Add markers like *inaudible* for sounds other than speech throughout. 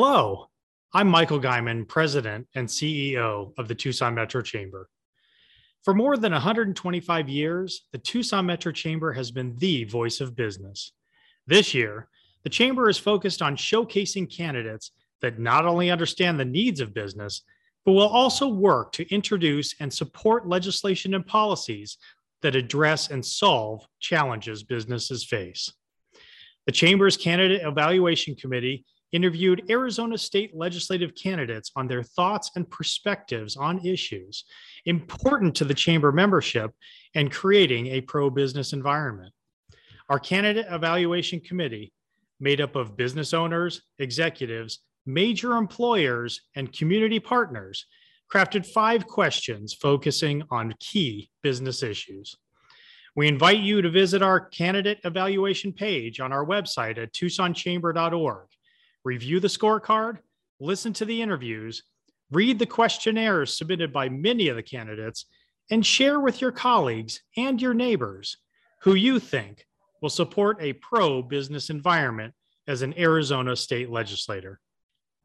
Hello, I'm Michael Guymon, President and CEO of the Tucson Metro Chamber. For more than 125 years, the Tucson Metro Chamber has been the voice of business. This year, the Chamber is focused on showcasing candidates that not only understand the needs of business, but will also work to introduce and support legislation and policies that address and solve challenges businesses face. The Chamber's Candidate Evaluation Committee interviewed Arizona state legislative candidates on their thoughts and perspectives on issues important to the chamber membership and creating a pro business environment. Our candidate evaluation committee, made up of business owners, executives, major employers, and community partners, crafted five questions focusing on key business issues. We invite you to visit our candidate evaluation page on our website at tucsonchamber.org review the scorecard, listen to the interviews, read the questionnaires submitted by many of the candidates, and share with your colleagues and your neighbors who you think will support a pro business environment as an Arizona state legislator.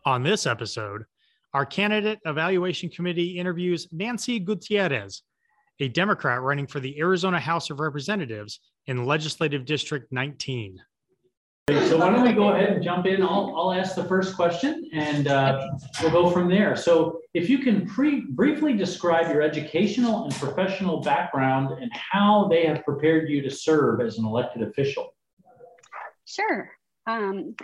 On this episode, our candidate evaluation committee interviews Nancy Gutierrez, a Democrat running for the Arizona House of Representatives in Legislative District 19. So why don't we go ahead and jump in? I'll, I'll ask the first question and uh, we'll go from there. So if you can pre briefly describe your educational and professional background and how they have prepared you to serve as an elected official. Sure. Um,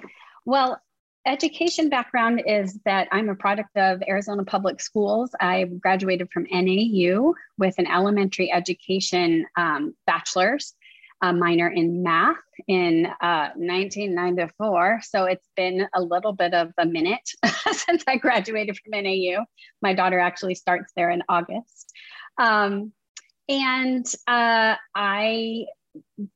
well, education background is that I'm a product of Arizona Public Schools. I graduated from NAU with an elementary education um, bachelor's a minor in math in uh, 1994. So it's been a little bit of a minute *laughs* since I graduated from NAU. My daughter actually starts there in August. Um, and uh, I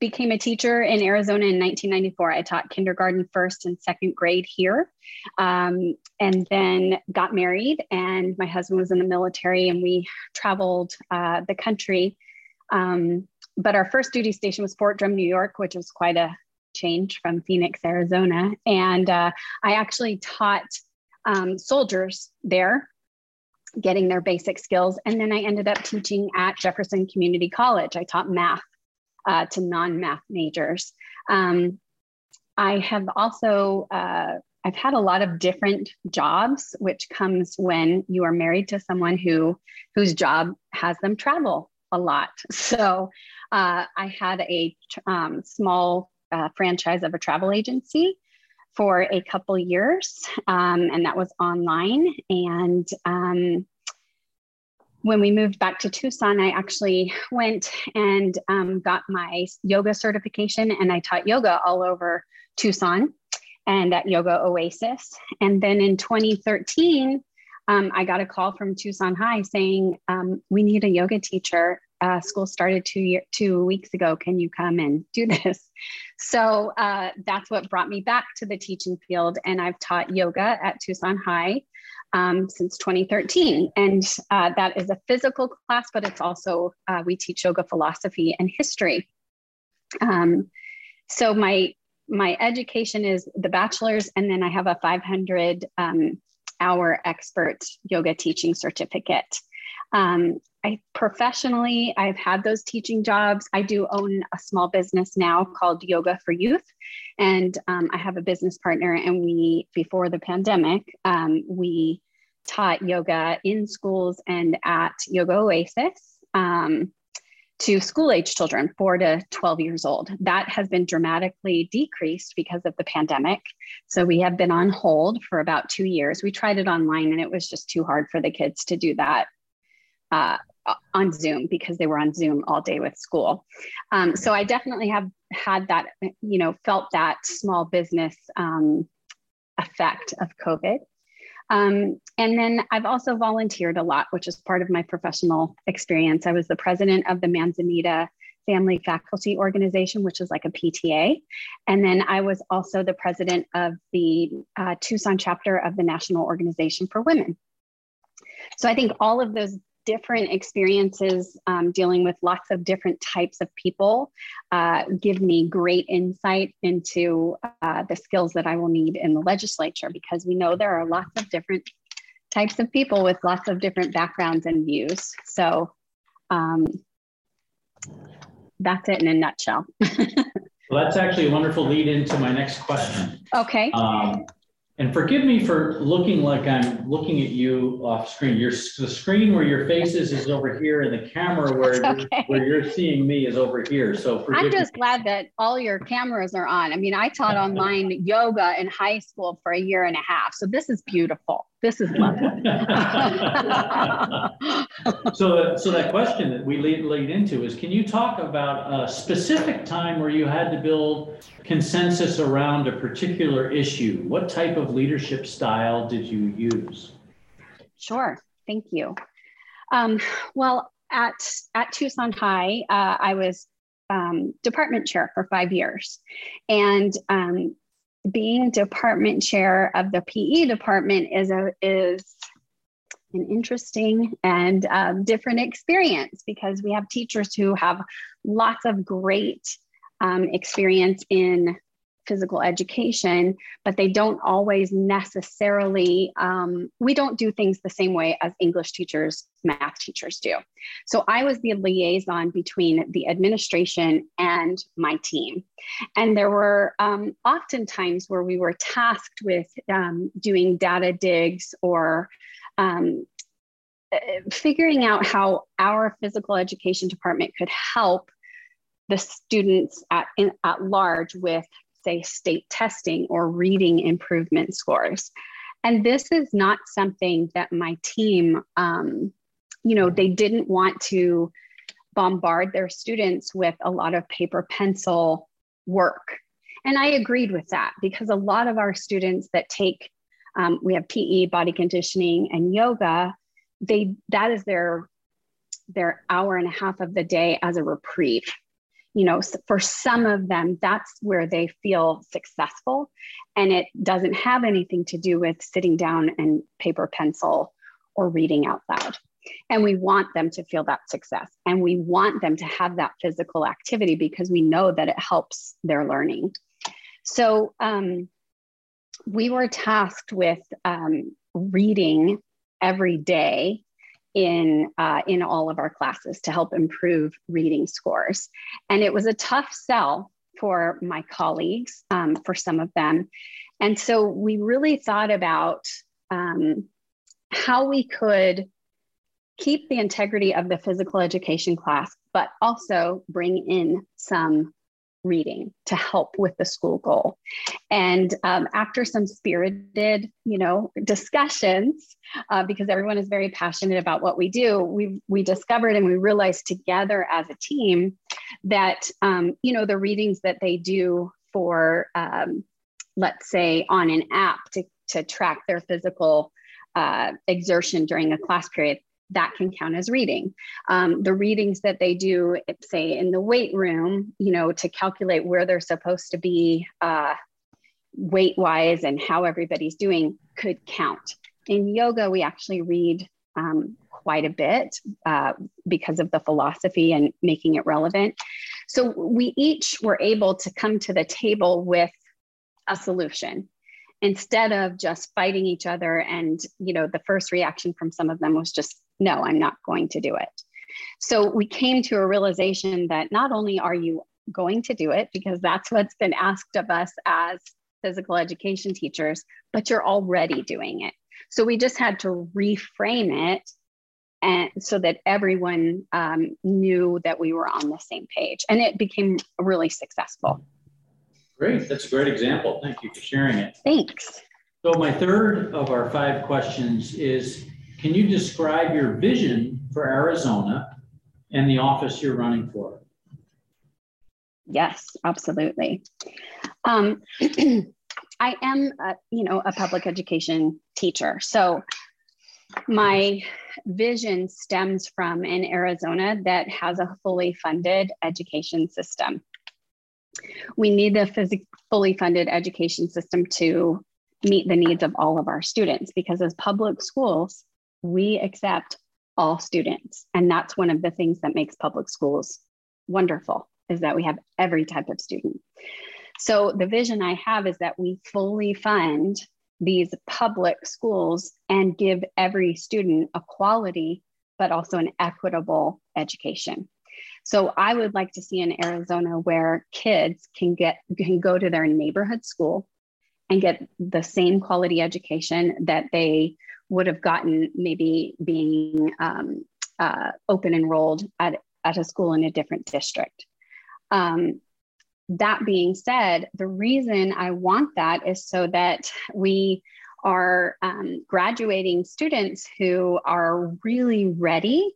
became a teacher in Arizona in 1994. I taught kindergarten, first and second grade here, um, and then got married. And my husband was in the military, and we traveled uh, the country um, but our first duty station was Fort Drum, New York, which was quite a change from Phoenix, Arizona. And uh, I actually taught um, soldiers there, getting their basic skills. And then I ended up teaching at Jefferson Community College. I taught math uh, to non math majors. Um, I have also uh, I've had a lot of different jobs, which comes when you are married to someone who whose job has them travel a lot. *laughs* So uh, I had a um, small uh, franchise of a travel agency for a couple years, um, and that was online. And um, when we moved back to Tucson, I actually went and um, got my yoga certification, and I taught yoga all over Tucson and at Yoga Oasis. And then in 2013, um, I got a call from Tucson High saying, um, We need a yoga teacher uh, school started two year, two weeks ago. Can you come and do *laughs* this? So uh, that's what brought me back to the teaching field. And I've taught yoga at Tucson High um, since 2013. And uh, that is a physical class, but it's also, uh, we teach yoga philosophy and history. Um, so my, my education is the bachelor's, and then I have a 500 um, hour expert yoga teaching certificate. Um, I professionally, I've had those teaching jobs. I do own a small business now called Yoga for Youth. And um, I have a business partner, and we, before the pandemic, um, we taught yoga in schools and at Yoga Oasis um, to school age children, four to 12 years old. That has been dramatically decreased because of the pandemic. So we have been on hold for about two years. We tried it online, and it was just too hard for the kids to do that. Uh, on Zoom because they were on Zoom all day with school. Um, so I definitely have had that, you know, felt that small business um, effect of COVID. Um, and then I've also volunteered a lot, which is part of my professional experience. I was the president of the Manzanita Family Faculty Organization, which is like a PTA. And then I was also the president of the uh, Tucson chapter of the National Organization for Women. So I think all of those different experiences um, dealing with lots of different types of people uh, give me great insight into uh, the skills that I will need in the legislature because we know there are lots of different types of people with lots of different backgrounds and views. So um, that's it in a nutshell. *laughs* well, that's actually a wonderful lead into my next question. Okay. Um, and forgive me for looking like I'm looking at you off screen. Your the screen where your face is is over here, and the camera where okay. you're, where you're seeing me is over here. So I'm just me. glad that all your cameras are on. I mean, I taught *laughs* online yoga in high school for a year and a half, so this is beautiful. This is lovely. *laughs* so, so that question that we lead, lead into is, can you talk about a specific time where you had to build consensus around a particular issue? What type of leadership style did you use? Sure, thank you. Um, well, at, at Tucson High, uh, I was um, department chair for five years. And um, being department chair of the PE department is a is an interesting and um, different experience because we have teachers who have lots of great um, experience in physical education, but they don't always necessarily, um, we don't do things the same way as English teachers, math teachers do. So I was the liaison between the administration and my team. And there were um, often times where we were tasked with um, doing data digs or um, uh, figuring out how our physical education department could help the students at, in, at large with say, state testing or reading improvement scores. And this is not something that my team, um, you know, they didn't want to bombard their students with a lot of paper pencil work. And I agreed with that because a lot of our students that take, um, we have PE, body conditioning, and yoga, they that is their their hour and a half of the day as a reprieve you know for some of them that's where they feel successful. And it doesn't have anything to do with sitting down and paper pencil or reading out loud. And we want them to feel that success. And we want them to have that physical activity because we know that it helps their learning. So um, we were tasked with um, reading every day in uh, in all of our classes to help improve reading scores. And it was a tough sell for my colleagues, um, for some of them. And so we really thought about um, how we could keep the integrity of the physical education class, but also bring in some reading to help with the school goal. And um, after some spirited, you know, discussions, uh, because everyone is very passionate about what we do, we we discovered and we realized together as a team that um, you know the readings that they do for, um, let's say, on an app to to track their physical uh, exertion during a class period that can count as reading. Um, the readings that they do, say in the weight room, you know, to calculate where they're supposed to be uh, weight wise and how everybody's doing could count. In yoga, we actually read um, quite a bit uh, because of the philosophy and making it relevant. So we each were able to come to the table with a solution instead of just fighting each other and you know the first reaction from some of them was just no i'm not going to do it so we came to a realization that not only are you going to do it because that's what's been asked of us as physical education teachers but you're already doing it so we just had to reframe it and so that everyone um, knew that we were on the same page and it became really successful Great, that's a great example. Thank you for sharing it. Thanks. So my third of our five questions is, can you describe your vision for Arizona and the office you're running for? Yes, absolutely. Um, *clears throat* I am, a, you know, a public education teacher. So my vision stems from an Arizona that has a fully funded education system. We need the fully funded education system to meet the needs of all of our students because as public schools, we accept all students. And that's one of the things that makes public schools wonderful is that we have every type of student. So the vision I have is that we fully fund these public schools and give every student a quality, but also an equitable education. So I would like to see in Arizona where kids can get can go to their neighborhood school and get the same quality education that they would have gotten maybe being um, uh, open enrolled at, at a school in a different district. Um, that being said, the reason I want that is so that we are um, graduating students who are really ready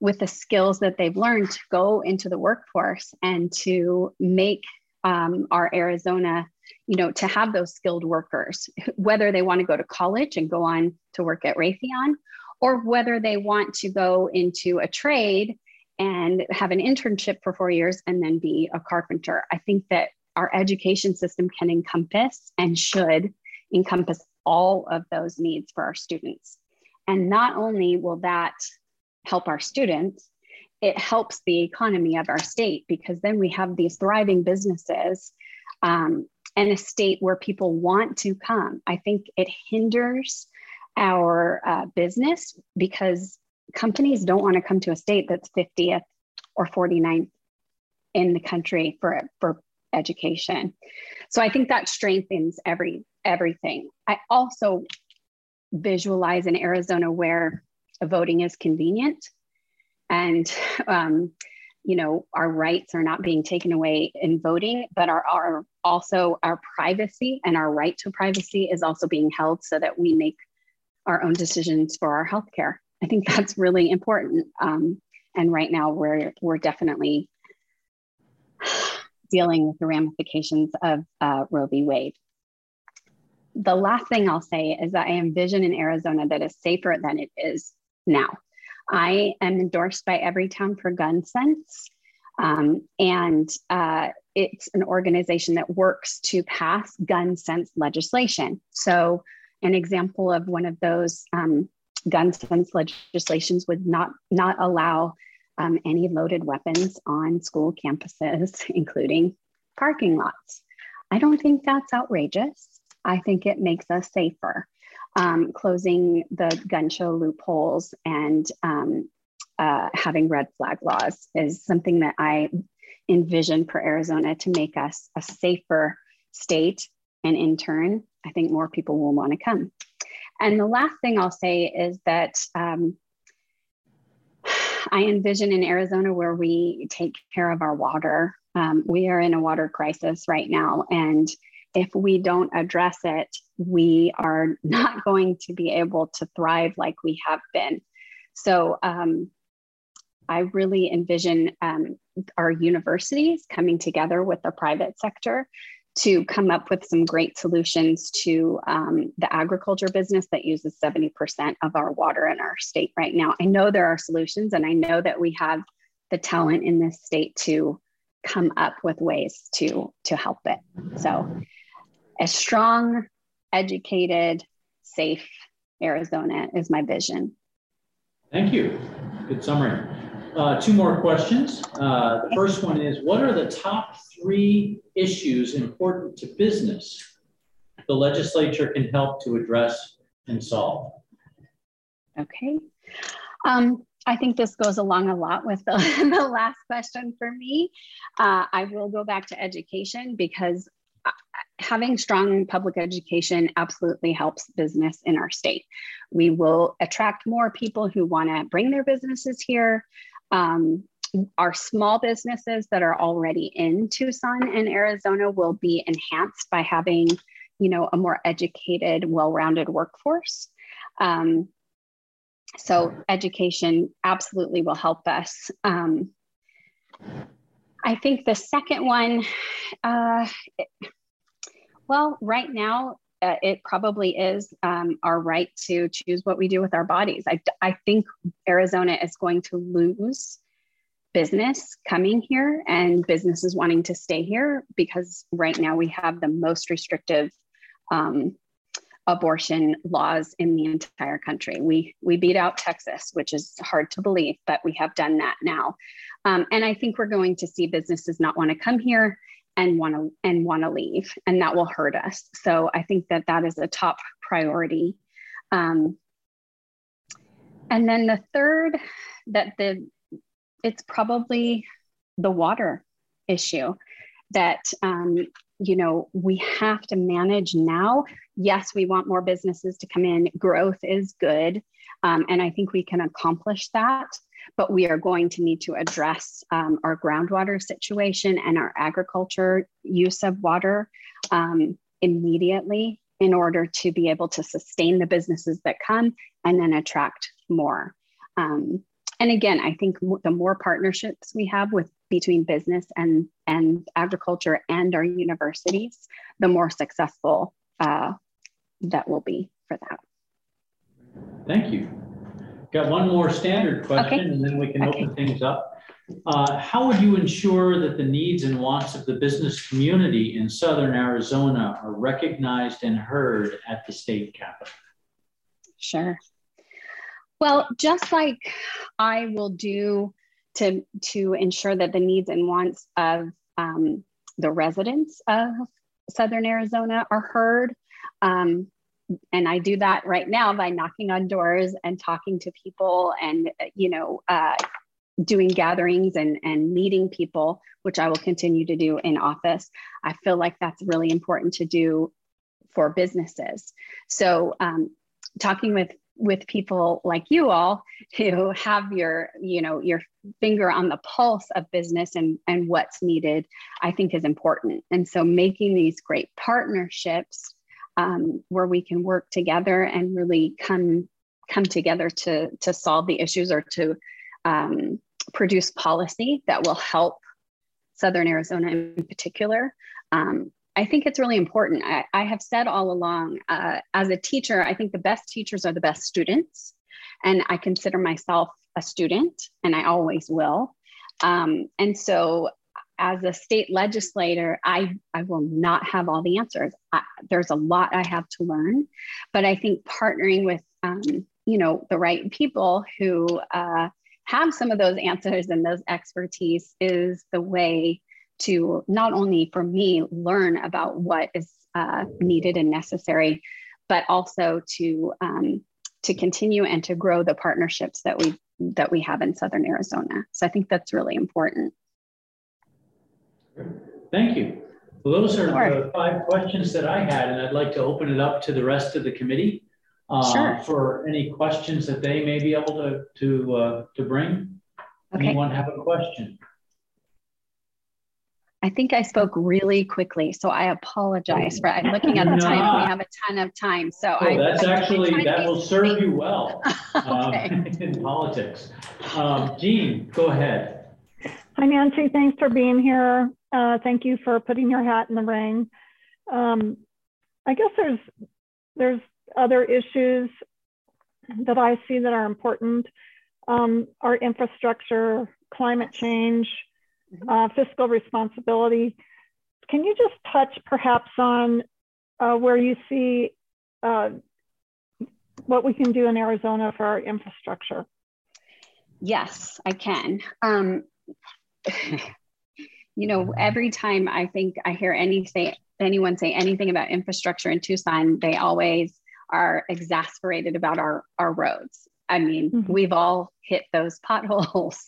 with the skills that they've learned to go into the workforce and to make um, our Arizona, you know, to have those skilled workers, whether they want to go to college and go on to work at Raytheon, or whether they want to go into a trade and have an internship for four years and then be a carpenter. I think that our education system can encompass and should encompass all of those needs for our students. And not only will that help our students, it helps the economy of our state because then we have these thriving businesses um, and a state where people want to come. I think it hinders our uh, business because companies don't want to come to a state that's 50th or 49th in the country for, for education. So I think that strengthens every everything. I also visualize in Arizona where voting is convenient and um, you know our rights are not being taken away in voting but our, our also our privacy and our right to privacy is also being held so that we make our own decisions for our healthcare. I think that's really important um, and right now we're we're definitely dealing with the ramifications of uh, roe v. Wade. The last thing i'll say is that i envision an arizona that is safer than it is now I am endorsed by Everytown for Gun Sense. Um, and uh, it's an organization that works to pass gun sense legislation. So, an example of one of those um, gun sense legislations would not not allow um, any loaded weapons on school campuses, *laughs* including parking lots. I don't think that's outrageous. I think it makes us safer um, closing the gun show loopholes and um, uh, having red flag laws is something that I envision for Arizona to make us a safer state. And in turn, I think more people will want to come. And the last thing I'll say is that um, I envision in Arizona where we take care of our water. Um, we are in a water crisis right now, and if we don't address it, we are *laughs* not going to be able to thrive like we have been. So um, I really envision um, our universities coming together with the private sector to come up with some great solutions to um, the agriculture business that uses 70% of our water in our state right now. I know there are solutions, and I know that we have the talent in this state to come up with ways to to help it. So a strong, educated, safe Arizona is my vision. Thank you. Good summary. Uh, two more questions. Uh, the first one is What are the top three issues important to business the legislature can help to address and solve? Okay. Um, I think this goes along a lot with the, *laughs* the last question for me. Uh, I will go back to education because having strong public education absolutely helps business in our state. We will attract more people who want to bring their businesses here. Um, our small businesses that are already in Tucson and Arizona will be enhanced by having, you know, a more educated, well-rounded workforce. Um, so education absolutely will help us. Um, I think the second one, uh, well, right now, uh, it probably is um, our right to choose what we do with our bodies. I, I think Arizona is going to lose business coming here and businesses wanting to stay here because right now we have the most restrictive um, abortion laws in the entire country. We we beat out Texas, which is hard to believe, but we have done that now. Um, and I think we're going to see businesses not want to come here and want to and want to leave, and that will hurt us. So I think that that is a top priority. Um, and then the third, that the it's probably the water issue that um, you know we have to manage now yes we want more businesses to come in growth is good um, and i think we can accomplish that but we are going to need to address um, our groundwater situation and our agriculture use of water um, immediately in order to be able to sustain the businesses that come and then attract more. Um, and again i think the more partnerships we have with between business and and agriculture and our universities the more successful uh, that will be for that. Thank you got one more standard question okay. and then we can okay. open things up uh, how would you ensure that the needs and wants of the business community in southern arizona are recognized and heard at the state capitol sure well, just like I will do to, to ensure that the needs and wants of um, the residents of Southern Arizona are heard. Um, and I do that right now by knocking on doors and talking to people and, you know, uh, doing gatherings and, and meeting people, which I will continue to do in office. I feel like that's really important to do for businesses. So, um, talking with with people like you all *laughs* who have your you know your finger on the pulse of business and and what's needed i think is important and so making these great partnerships um, where we can work together and really come come together to to solve the issues or to um, produce policy that will help southern arizona in particular um, I think it's really important. I, I have said all along, uh, as a teacher, I think the best teachers are the best students. And I consider myself a student, and I always will. Um, and so, as a state legislator, I, I will not have all the answers. I, there's a lot I have to learn, but I think partnering with, um, you know, the right people who uh, have some of those answers and those expertise is the way to not only for me learn about what is uh, needed and necessary, but also to um, to continue and to grow the partnerships that we that we have in Southern Arizona. So I think that's really important. Thank you. Well, those are the five questions that I had, and I'd like to open it up to the rest of the committee uh, sure. for any questions that they may be able to to uh, to bring. Okay. Anyone have a question? I think I spoke really quickly, so I apologize for. I'm looking at the time. We have a ton of time, so oh, I, that's I, actually that will serve you well *laughs* um, *laughs* in politics. Um, Jean, go ahead. Hi, Nancy. Thanks for being here. Uh, thank you for putting your hat in the ring. Um, I guess there's there's other issues that I see that are important. Um, our infrastructure, climate change, Mm-hmm. uh, fiscal responsibility. Can you just touch perhaps on uh, where you see uh, what we can do in Arizona for our infrastructure? Yes, I can. Um, *laughs* you know, every time I think I hear anything, anyone say anything about infrastructure in Tucson, they always are exasperated about our, our roads. I mean, mm-hmm. we've all hit those *laughs* potholes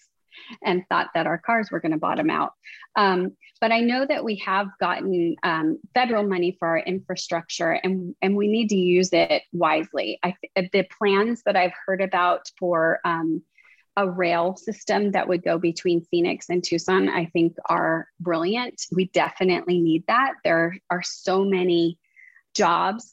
and thought that our cars were going to bottom out. Um, but I know that we have gotten um, federal money for our infrastructure and, and we need to use it wisely. I, the plans that I've heard about for um, a rail system that would go between Phoenix and Tucson, I think are brilliant. We definitely need that. There are so many jobs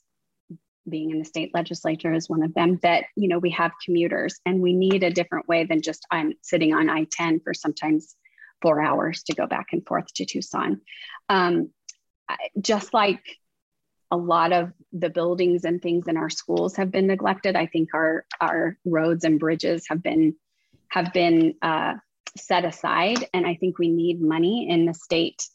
being in the state legislature is one of them that you know we have commuters and we need a different way than just i'm sitting on i-10 for sometimes four hours to go back and forth to tucson um, just like a lot of the buildings and things in our schools have been neglected i think our our roads and bridges have been have been uh, set aside and i think we need money in the state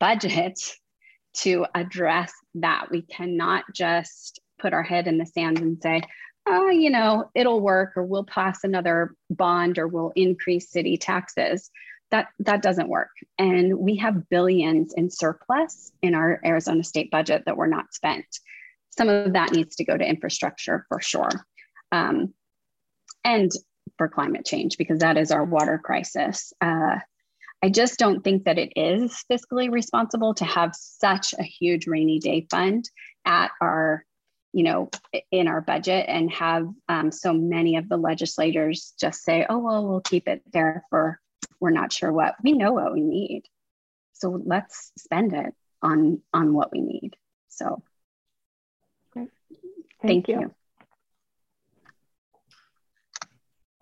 budget *laughs* to address that we cannot just put our head in the sand and say, oh, you know, it'll work, or we'll pass another bond, or we'll increase city taxes. That that doesn't work. And we have billions in surplus in our Arizona state budget that were not spent. Some of that needs to go to infrastructure for sure. Um, and for climate change, because that is our water crisis. Uh, I just don't think that it is fiscally responsible to have such a huge rainy day fund at our, you know, in our budget and have um, so many of the legislators just say, oh, well, we'll keep it there for we're not sure what. We know what we need. So let's spend it on on what we need. So Thank, thank you. you.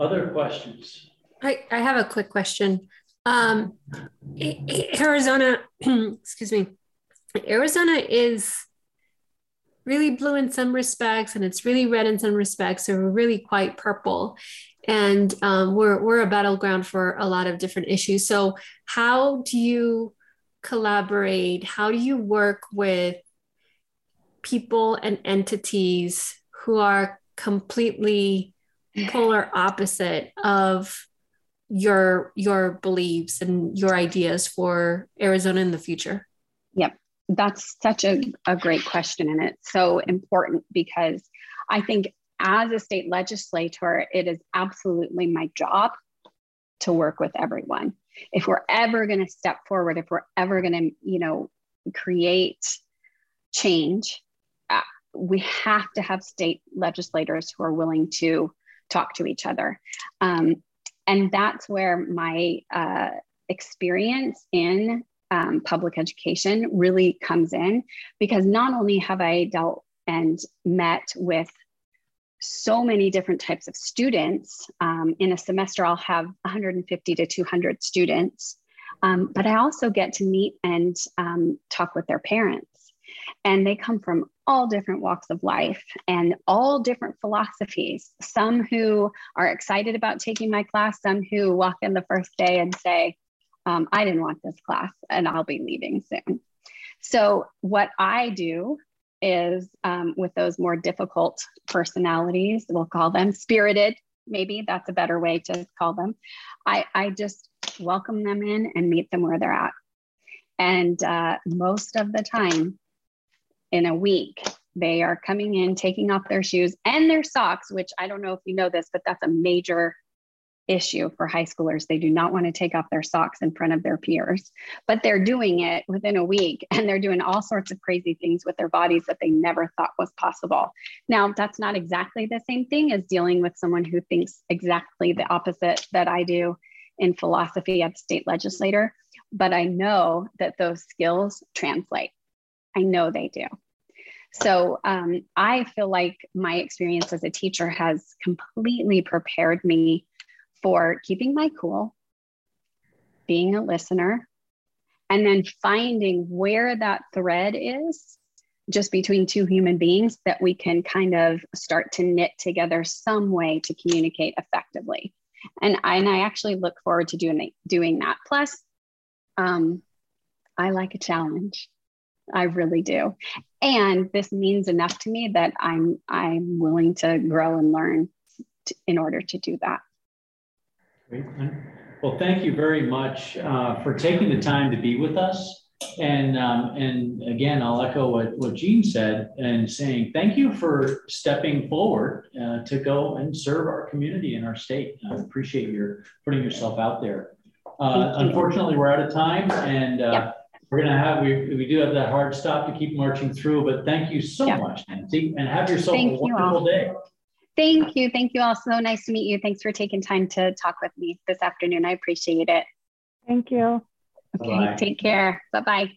Other questions? I, I have a quick question. Um, Arizona, *clears throat* excuse me, Arizona is really blue in some respects and it's really red in some respects. So we're really quite purple. And um, we're, we're a battleground for a lot of different issues. So, how do you collaborate? How do you work with people and entities who are completely polar opposite of your your beliefs and your ideas for Arizona in the future? Yep. That's such a, a great question. And it's so important because I think as a state legislator, it is absolutely my job to work with everyone. If we're ever going to step forward, if we're ever going to, you know, create change, uh, we have to have state legislators who are willing to talk to each other. Um, and that's where my uh, experience in um, public education really comes in because not only have I dealt and met with so many different types of students. Um, in a semester, I'll have 150 to 200 students, um, but I also get to meet and um, talk with their parents. And they come from all different walks of life and all different philosophies. Some who are excited about taking my class, some who walk in the first day and say, um, I didn't want this class and I'll be leaving soon. So, what I do is um, with those more difficult personalities, we'll call them spirited, maybe that's a better way to call them. I, I just welcome them in and meet them where they're at. And uh, most of the time, in a week, they are coming in, taking off their shoes and their socks, which I don't know if you know this, but that's a major issue for high schoolers. They do not want to take off their socks in front of their peers, but they're doing it within a week *laughs* and they're doing all sorts of crazy things with their bodies that they never thought was possible. Now, that's not exactly the same thing as dealing with someone who thinks exactly the opposite that I do in philosophy at the state legislator, but I know that those skills translate. I know they do. So um, I feel like my experience as a teacher has completely prepared me for keeping my cool, being a listener, and then finding where that thread is just between two human beings that we can kind of start to knit together some way to communicate effectively. And I, and I actually look forward to doing, doing that. Plus, um, I like a challenge. I really do. And this means enough to me that I'm I'm willing to grow and learn to, in order to do that. Great. Well, thank you very much uh, for taking the time to be with us. And um, and again, I'll echo what, what Jean said and saying thank you for stepping forward uh, to go and serve our community and our state. I appreciate your putting yourself out there. Uh, unfortunately, we're out of time and uh, yep. We're going to have, we, we do have that hard stop to keep marching through, but thank you so yep. much, Nancy, and have yourself thank a wonderful you day. Thank you. Thank you all. So nice to meet you. Thanks for taking time to talk with me this afternoon. I appreciate it. Thank you. Okay. Bye. Take care. Bye bye.